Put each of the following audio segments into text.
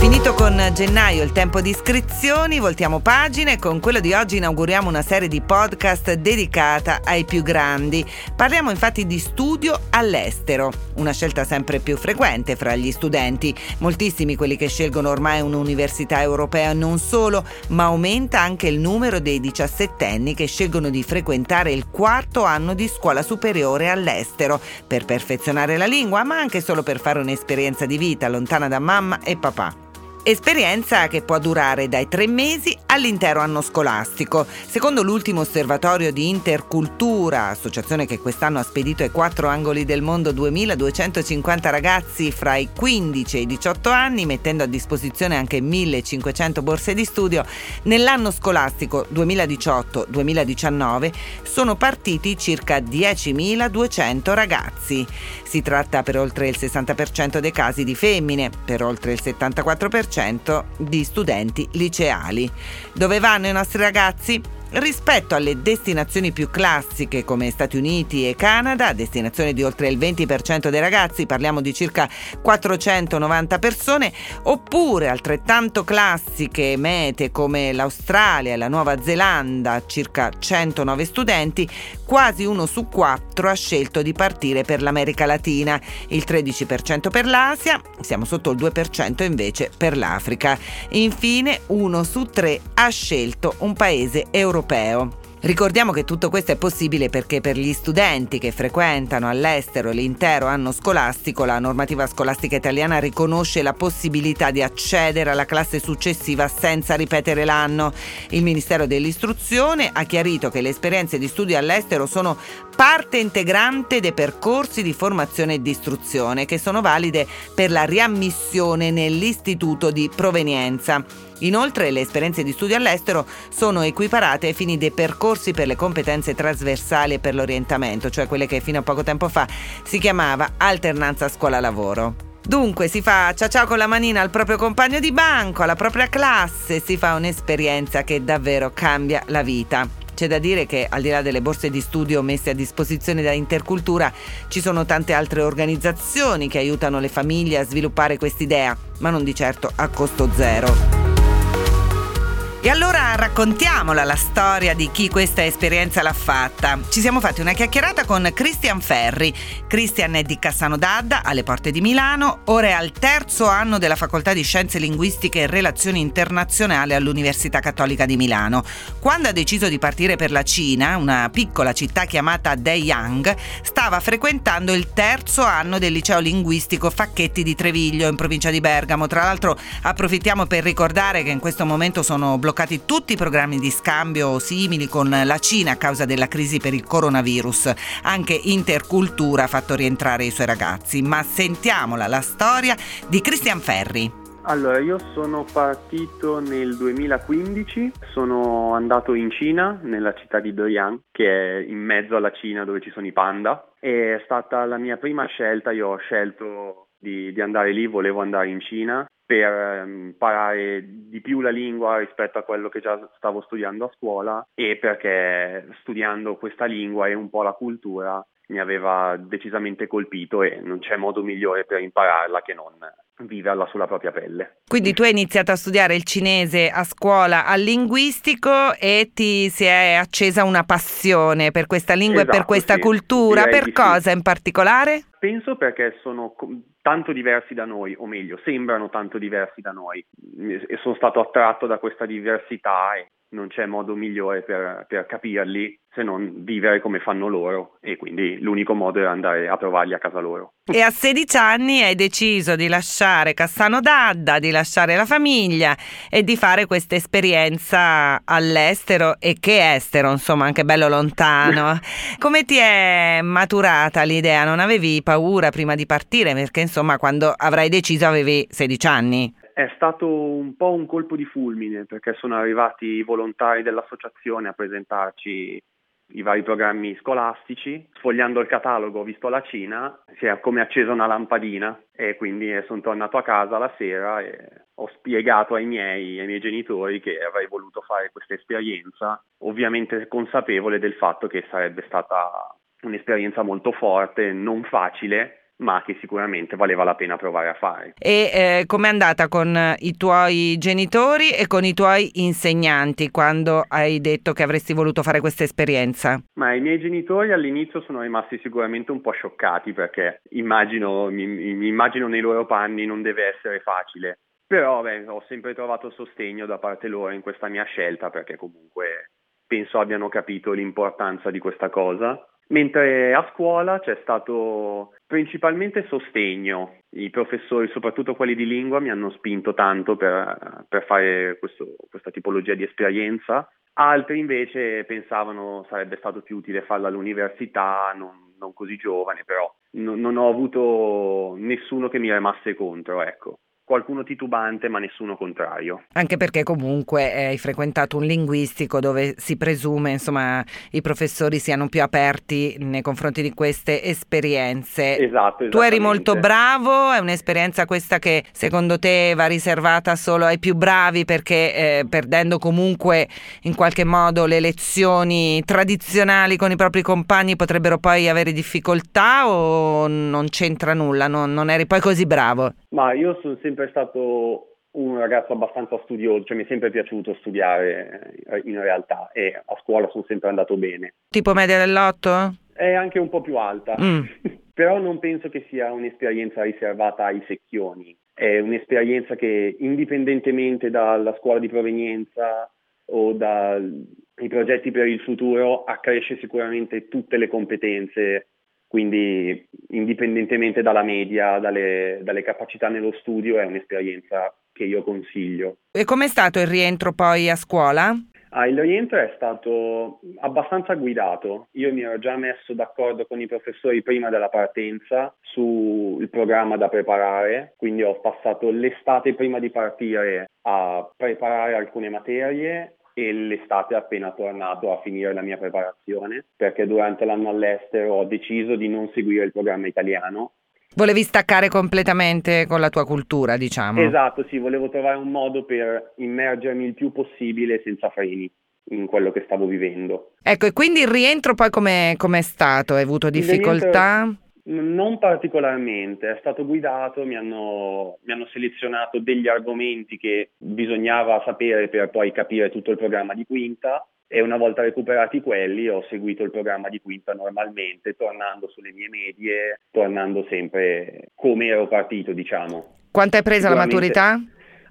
Finito con gennaio il tempo di iscrizioni, voltiamo pagina e con quello di oggi inauguriamo una serie di podcast dedicata ai più grandi. Parliamo infatti di studio all'estero, una scelta sempre più frequente fra gli studenti. Moltissimi quelli che scelgono ormai un'università europea non solo, ma aumenta anche il numero dei diciassettenni che scelgono di frequentare il quarto anno di scuola superiore all'estero per perfezionare la lingua, ma anche solo per fare un'esperienza di vita lontana da mamma e papà. Esperienza che può durare dai tre mesi all'intero anno scolastico. Secondo l'ultimo osservatorio di Intercultura, associazione che quest'anno ha spedito ai quattro angoli del mondo 2250 ragazzi fra i 15 e i 18 anni, mettendo a disposizione anche 1500 borse di studio, nell'anno scolastico 2018-2019 sono partiti circa 10.200 ragazzi. Si tratta per oltre il 60% dei casi di femmine, per oltre il 74% 10% di studenti liceali. Dove vanno i nostri ragazzi? Rispetto alle destinazioni più classiche come Stati Uniti e Canada, destinazione di oltre il 20% dei ragazzi, parliamo di circa 490 persone, oppure altrettanto classiche mete come l'Australia e la Nuova Zelanda, circa 109 studenti, quasi uno su quattro ha scelto di partire per l'America Latina, il 13% per l'Asia, siamo sotto il 2% invece per l'Africa. Infine, uno su tre ha scelto un paese europeo europeo. Ricordiamo che tutto questo è possibile perché per gli studenti che frequentano all'estero l'intero anno scolastico la normativa scolastica italiana riconosce la possibilità di accedere alla classe successiva senza ripetere l'anno. Il Ministero dell'Istruzione ha chiarito che le esperienze di studio all'estero sono parte integrante dei percorsi di formazione e di istruzione che sono valide per la riammissione nell'istituto di provenienza. Inoltre le esperienze di studio all'estero sono equiparate ai fini dei percorsi per le competenze trasversali e per l'orientamento, cioè quelle che fino a poco tempo fa si chiamava alternanza scuola-lavoro. Dunque si fa ciao ciao con la manina al proprio compagno di banco, alla propria classe, si fa un'esperienza che davvero cambia la vita. C'è da dire che al di là delle borse di studio messe a disposizione da Intercultura ci sono tante altre organizzazioni che aiutano le famiglie a sviluppare quest'idea, ma non di certo a costo zero. E allora raccontiamola la storia di chi questa esperienza l'ha fatta. Ci siamo fatti una chiacchierata con Christian Ferri. Christian è di Cassano d'Adda, alle porte di Milano, ora è al terzo anno della Facoltà di Scienze Linguistiche e Relazioni Internazionali all'Università Cattolica di Milano. Quando ha deciso di partire per la Cina, una piccola città chiamata Deyang, stava frequentando il terzo anno del liceo linguistico Facchetti di Treviglio, in provincia di Bergamo. Tra l'altro approfittiamo per ricordare che in questo momento sono bloccati bloccati tutti i programmi di scambio simili con la Cina a causa della crisi per il coronavirus. Anche Intercultura ha fatto rientrare i suoi ragazzi. Ma sentiamola la storia di Christian Ferri. Allora, io sono partito nel 2015, sono andato in Cina, nella città di Doyang, che è in mezzo alla Cina dove ci sono i panda. È stata la mia prima scelta, io ho scelto di, di andare lì, volevo andare in Cina per ehm, imparare di più la lingua rispetto a quello che già stavo studiando a scuola e perché studiando questa lingua e un po' la cultura mi aveva decisamente colpito e non c'è modo migliore per impararla che non viverla sulla propria pelle. Quindi tu hai iniziato a studiare il cinese a scuola al linguistico e ti si è accesa una passione per questa lingua esatto, e per esatto, questa sì, cultura, per cosa sì. in particolare? Penso perché sono tanto diversi da noi, o meglio, sembrano tanto diversi da noi. E sono stato attratto da questa diversità e non c'è modo migliore per, per, capirli se non vivere come fanno loro e quindi l'unico modo era andare a trovarli a casa loro. E a 16 anni hai deciso di lasciare Cassano d'Adda, di lasciare la famiglia e di fare questa esperienza all'estero e che estero, insomma, anche bello lontano. Come ti è maturata l'idea? Non avevi paura prima di partire perché insomma quando avrai deciso avevi 16 anni? È stato un po' un colpo di fulmine perché sono arrivati i volontari dell'associazione a presentarci i vari programmi scolastici. Sfogliando il catalogo ho visto la Cina, si è come accesa una lampadina e quindi sono tornato a casa la sera e ho spiegato ai miei, ai miei genitori che avrei voluto fare questa esperienza, ovviamente consapevole del fatto che sarebbe stata un'esperienza molto forte, non facile, ma che sicuramente valeva la pena provare a fare. E eh, com'è andata con i tuoi genitori e con i tuoi insegnanti quando hai detto che avresti voluto fare questa esperienza? Ma i miei genitori all'inizio sono rimasti sicuramente un po' scioccati perché immagino, mi, mi immagino nei loro panni non deve essere facile. Però beh, ho sempre trovato sostegno da parte loro in questa mia scelta perché comunque penso abbiano capito l'importanza di questa cosa mentre a scuola c'è stato principalmente sostegno. I professori, soprattutto quelli di lingua, mi hanno spinto tanto per, per fare questo, questa tipologia di esperienza. Altri invece pensavano sarebbe stato più utile farla all'università, non, non così giovane, però non, non ho avuto nessuno che mi remasse contro, ecco qualcuno titubante ma nessuno contrario. Anche perché comunque hai frequentato un linguistico dove si presume insomma i professori siano più aperti nei confronti di queste esperienze. Esatto. Tu eri molto bravo, è un'esperienza questa che secondo te va riservata solo ai più bravi perché eh, perdendo comunque in qualche modo le lezioni tradizionali con i propri compagni potrebbero poi avere difficoltà o non c'entra nulla, non, non eri poi così bravo? Ma io sono sempre stato un ragazzo abbastanza studioso, cioè mi è sempre piaciuto studiare eh, in realtà e a scuola sono sempre andato bene. Tipo media dell'otto? È anche un po' più alta, mm. però non penso che sia un'esperienza riservata ai secchioni, è un'esperienza che indipendentemente dalla scuola di provenienza o dai progetti per il futuro accresce sicuramente tutte le competenze quindi indipendentemente dalla media, dalle, dalle, capacità nello studio, è un'esperienza che io consiglio. E com'è stato il rientro poi a scuola? Ah, il rientro è stato abbastanza guidato. Io mi ero già messo d'accordo con i professori prima della partenza sul programma da preparare, quindi ho passato l'estate prima di partire a preparare alcune materie e l'estate appena tornato a finire la mia preparazione perché durante l'anno all'estero ho deciso di non seguire il programma italiano. Volevi staccare completamente con la tua cultura, diciamo. Esatto, sì, volevo trovare un modo per immergermi il più possibile senza freni in quello che stavo vivendo. Ecco, e quindi il rientro poi com'è, com'è stato? Hai avuto difficoltà? Non particolarmente, è stato guidato, mi hanno, mi hanno, selezionato degli argomenti che bisognava sapere per poi capire tutto il programma di quinta e una volta recuperati quelli ho seguito il programma di quinta normalmente, tornando sulle mie medie, tornando sempre come ero partito, diciamo. Quanto hai presa la maturità?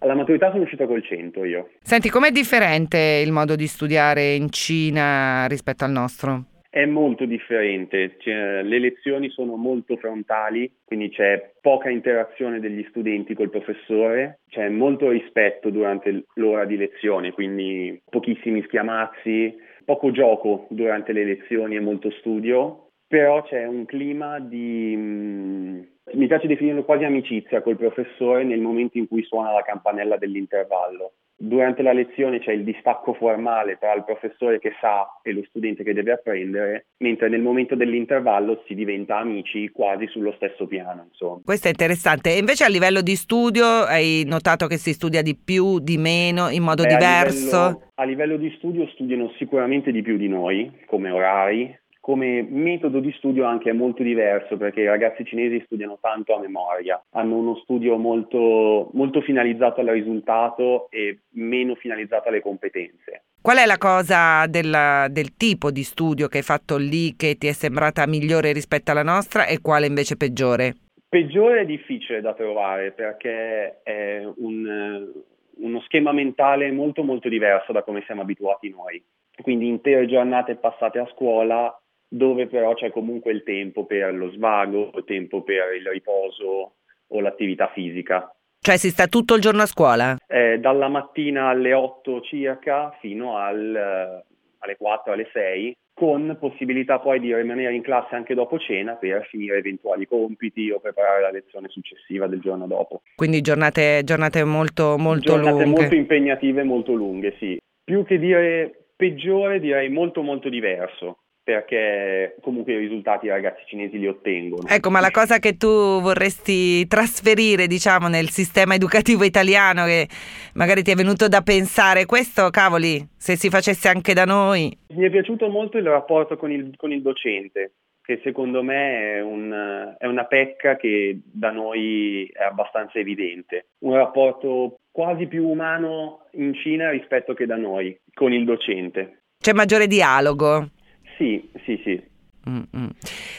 Alla maturità sono uscito col 100 io. Senti, com'è differente il modo di studiare in Cina rispetto al nostro? È molto differente, cioè, le lezioni sono molto frontali, quindi c'è poca interazione degli studenti col professore, c'è molto rispetto durante l'ora di lezione, quindi pochissimi schiamazzi, poco gioco durante le lezioni e molto studio, però c'è un clima di, mm, mi piace definirlo quasi amicizia col professore nel momento in cui suona la campanella dell'intervallo. Durante la lezione c'è il distacco formale tra il professore che sa e lo studente che deve apprendere, mentre nel momento dell'intervallo si diventa amici quasi sullo stesso piano. Insomma. Questo è interessante. E invece a livello di studio hai notato che si studia di più, di meno, in modo Beh, diverso? A livello, a livello di studio studiano sicuramente di più di noi, come orari, come metodo di studio anche è molto diverso perché i ragazzi cinesi studiano tanto a memoria, hanno uno studio molto, molto finalizzato al risultato e meno finalizzato alle competenze. Qual è la cosa del, del, tipo di studio che hai fatto lì che ti è sembrata migliore rispetto alla nostra e quale invece peggiore? Peggiore è difficile da trovare perché è un, uno schema mentale molto molto diverso da come siamo abituati noi. Quindi intere giornate passate a scuola dove però c'è comunque il tempo per lo svago, il tempo per il riposo o l'attività fisica. Cioè si sta tutto il giorno a scuola? Eh, dalla mattina alle 8 circa fino al, eh, alle 4, alle 6, con possibilità poi di rimanere in classe anche dopo cena per finire eventuali compiti o preparare la lezione successiva del giorno dopo. Quindi giornate, giornate molto, molto giornate lunghe. molto impegnative, molto lunghe, sì. Più che dire peggiore direi molto molto diverso perché comunque i risultati i ragazzi cinesi li ottengono. Ecco, ma la cosa che tu vorresti trasferire, diciamo, nel sistema educativo italiano, che magari ti è venuto da pensare, questo, cavoli, se si facesse anche da noi. Mi è piaciuto molto il rapporto con il, con il docente, che secondo me è, un, è una pecca che da noi è abbastanza evidente. Un rapporto quasi più umano in Cina rispetto che da noi, con il docente. C'è maggiore dialogo. Sì, sì, sì. Mm-mm.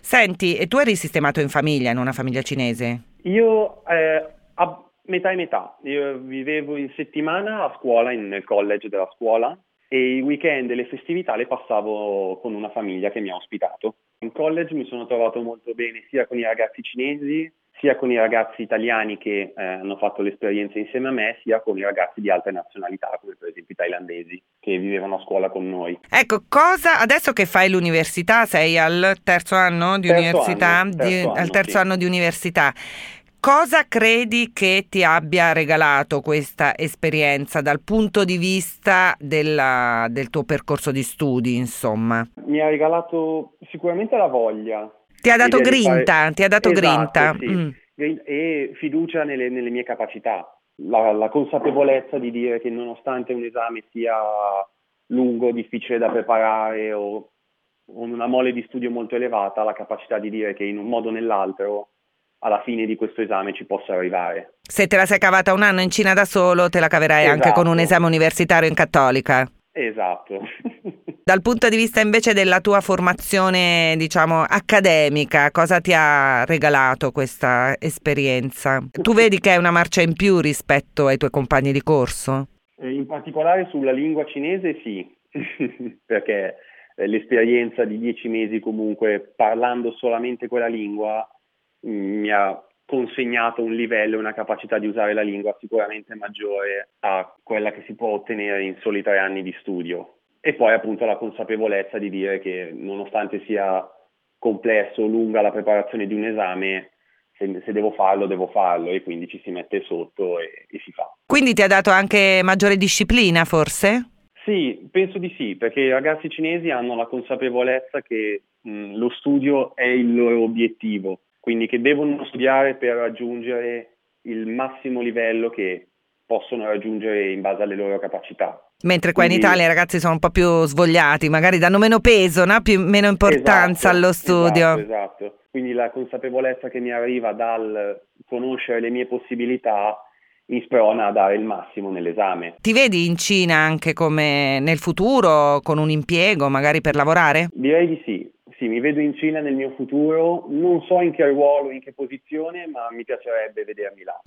Senti, e tu eri sistemato in famiglia, in una famiglia cinese? Io eh, a metà e metà. Io vivevo in settimana a scuola, in, nel college della scuola, e i weekend e le festività le passavo con una famiglia che mi ha ospitato. In college mi sono trovato molto bene sia con i ragazzi cinesi sia con i ragazzi italiani che eh, hanno fatto l'esperienza insieme a me, sia con i ragazzi di altre nazionalità, come per esempio i thailandesi, che vivevano a scuola con noi. Ecco, cosa adesso che fai l'università, sei al terzo anno di terzo università, anno, terzo di, anno, al terzo sì. anno di università. Cosa credi che ti abbia regalato questa esperienza dal punto di vista della, del tuo percorso di studi, insomma? Mi ha regalato sicuramente la voglia. Ti ha dato grinta, fare- ti ha dato Esatto, grinta. sì. Mm. E fiducia nelle, nelle mie capacità. La, la consapevolezza di dire che nonostante un esame sia lungo, difficile da preparare o con una mole di studio molto elevata, la capacità di dire che in un modo o nell'altro alla fine di questo esame ci possa arrivare. Se te la sei cavata un anno in Cina da solo, te la caverai anche Esatto. con un esame universitario in cattolica. Esatto. Dal punto di vista invece della tua formazione, diciamo, accademica, cosa ti ha regalato questa esperienza? Tu vedi che è una marcia in più rispetto ai tuoi compagni di corso? Eh, In particolare sulla lingua cinese sì, perché eh, l'esperienza di dieci mesi comunque parlando solamente quella lingua mh, mi ha consegnato un livello e una capacità di usare la lingua sicuramente maggiore a quella che si può ottenere in soli tre anni di studio. E poi appunto la consapevolezza di dire che nonostante sia complesso o lunga la preparazione di un esame, se, se devo farlo, devo farlo e quindi ci si mette sotto e- e si fa. Quindi ti ha dato anche maggiore disciplina, forse? Sì, penso di sì, perché i ragazzi cinesi hanno la consapevolezza che mh, lo studio è il loro obiettivo, quindi che devono studiare per raggiungere il massimo livello che possono raggiungere in base alle loro capacità. Mentre qua in Quindi- Italia i ragazzi sono un po' più svogliati, magari danno meno peso, no? Più- meno importanza Esatto, allo studio. Esatto, esatto. Quindi la consapevolezza che mi arriva dal conoscere le mie possibilità mi sprona a dare il massimo nell'esame. Ti vedi in Cina anche come nel futuro, con un impiego, magari per lavorare? Direi di sì. Sì, mi vedo in Cina nel mio futuro, non so in che ruolo, in che posizione, ma mi piacerebbe vedermi là.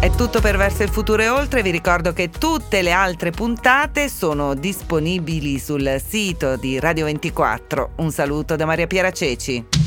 È tutto per Verso il Futuro e Oltre, vi ricordo che tutte le altre puntate sono disponibili sul sito di Radio 24. Un saluto da Maria Piera Ceci.